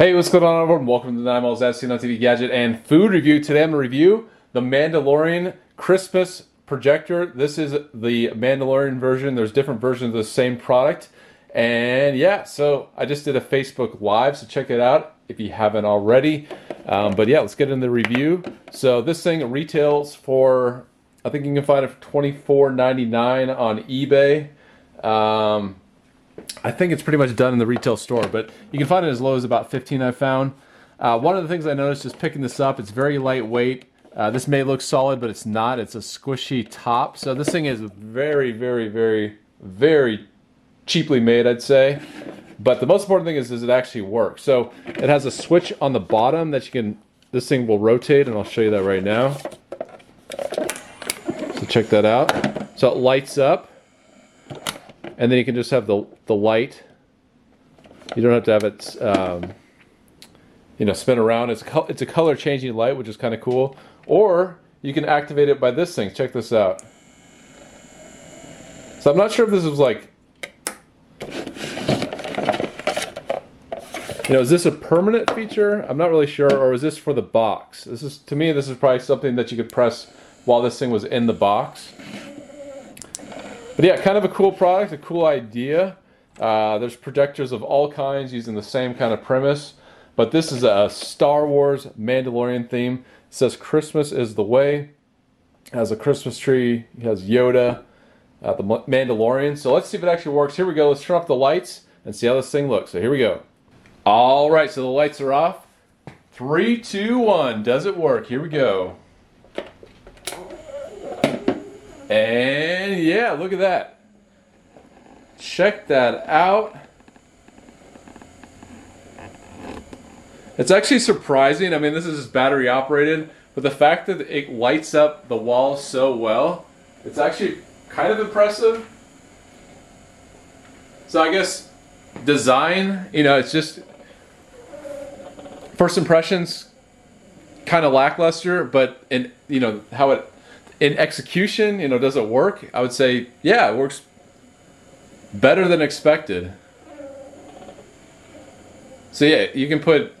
Hey, what's going on everyone? Welcome to the 9 Malls on TV Gadget and Food Review. Today I'm going to review the Mandalorian Christmas projector. This is the Mandalorian version. There's different versions of the same product. And yeah, so I just did a Facebook Live, so check it out if you haven't already. Um, but yeah, let's get into the review. So this thing retails for, I think you can find it for $24.99 on eBay. Um, I think it's pretty much done in the retail store, but you can find it as low as about 15 I found. Uh, one of the things I noticed just picking this up, it's very lightweight. Uh, this may look solid, but it's not. It's a squishy top. So this thing is very, very, very, very cheaply made, I'd say. But the most important thing is, does it actually work? So it has a switch on the bottom that you can, this thing will rotate, and I'll show you that right now. So check that out. So it lights up and then you can just have the the light. You don't have to have it, um, you know, spin around. It's it's a color changing light, which is kind of cool. Or you can activate it by this thing. Check this out. So I'm not sure if this is like, you know, is this a permanent feature? I'm not really sure, or is this for the box? This is to me, this is probably something that you could press while this thing was in the box. But yeah, kind of a cool product, a cool idea. Uh, there's projectors of all kinds using the same kind of premise. But this is a Star Wars Mandalorian theme. It says Christmas is the way. It has a Christmas tree. It has Yoda, uh, the Mandalorian. So let's see if it actually works. Here we go. Let's turn off the lights and see how this thing looks. So here we go. All right, so the lights are off. Three, two, one. Does it work? Here we go. And yeah, look at that. Check that out. It's actually surprising. I mean, this is battery operated, but the fact that it lights up the wall so well, it's actually kind of impressive. So I guess design, you know, it's just first impressions kind of lackluster, but in you know how it in execution, you know, does it work? I would say, yeah, it works better than expected. So yeah, you can put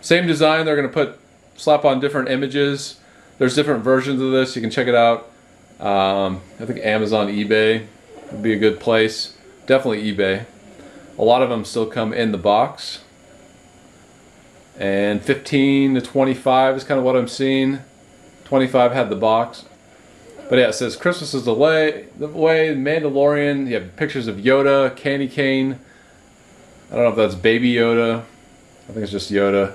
same design. They're going to put slap on different images. There's different versions of this. You can check it out. Um, I think Amazon, eBay would be a good place. Definitely eBay. A lot of them still come in the box. And 15 to 25 is kind of what I'm seeing. 25 had the box. But yeah, it says Christmas is the way, the way, Mandalorian. You have pictures of Yoda, candy cane. I don't know if that's baby Yoda. I think it's just Yoda.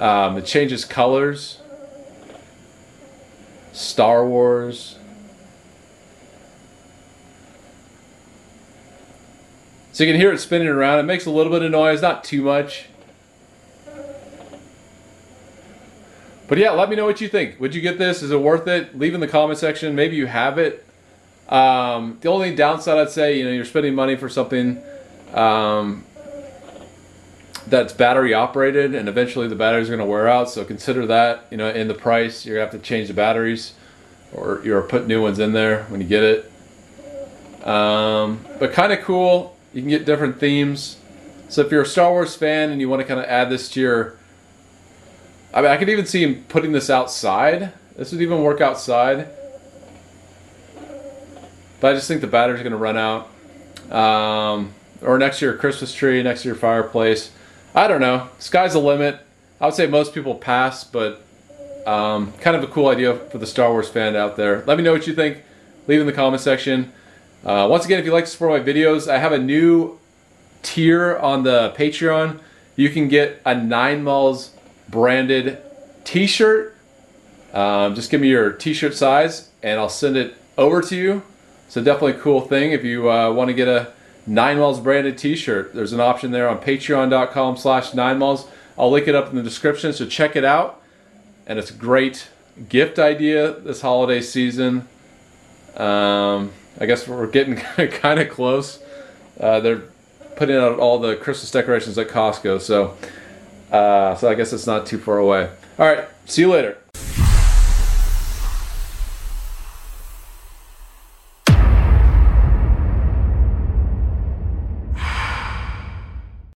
Um, it changes colors. Star Wars. So you can hear it spinning around. It makes a little bit of noise, not too much. But yeah, let me know what you think. Would you get this? Is it worth it? Leave in the comment section. Maybe you have it. Um, the only downside I'd say, you know, you're spending money for something um, that's battery operated, and eventually the batteries are going to wear out. So consider that, you know, in the price. You're going to have to change the batteries, or you're put new ones in there when you get it. Um, but kind of cool. You can get different themes. So if you're a Star Wars fan and you want to kind of add this to your I mean, I could even see him putting this outside. This would even work outside. But I just think the battery's going to run out. Um, or next to your Christmas tree, next to your fireplace. I don't know. Sky's the limit. I would say most people pass, but um, kind of a cool idea for the Star Wars fan out there. Let me know what you think. Leave in the comment section. Uh, once again, if you like to support my videos, I have a new tier on the Patreon. You can get a 9 Malls branded t-shirt. Um, just give me your t-shirt size and I'll send it over to you. So definitely cool thing if you uh, want to get a Nine Malls branded t-shirt. There's an option there on patreon.com slash nine malls. I'll link it up in the description, so check it out. And it's a great gift idea this holiday season. Um, I guess we're getting kind of close. Uh, they're putting out all the Christmas decorations at Costco, so uh, so I guess it's not too far away. All right, see you later.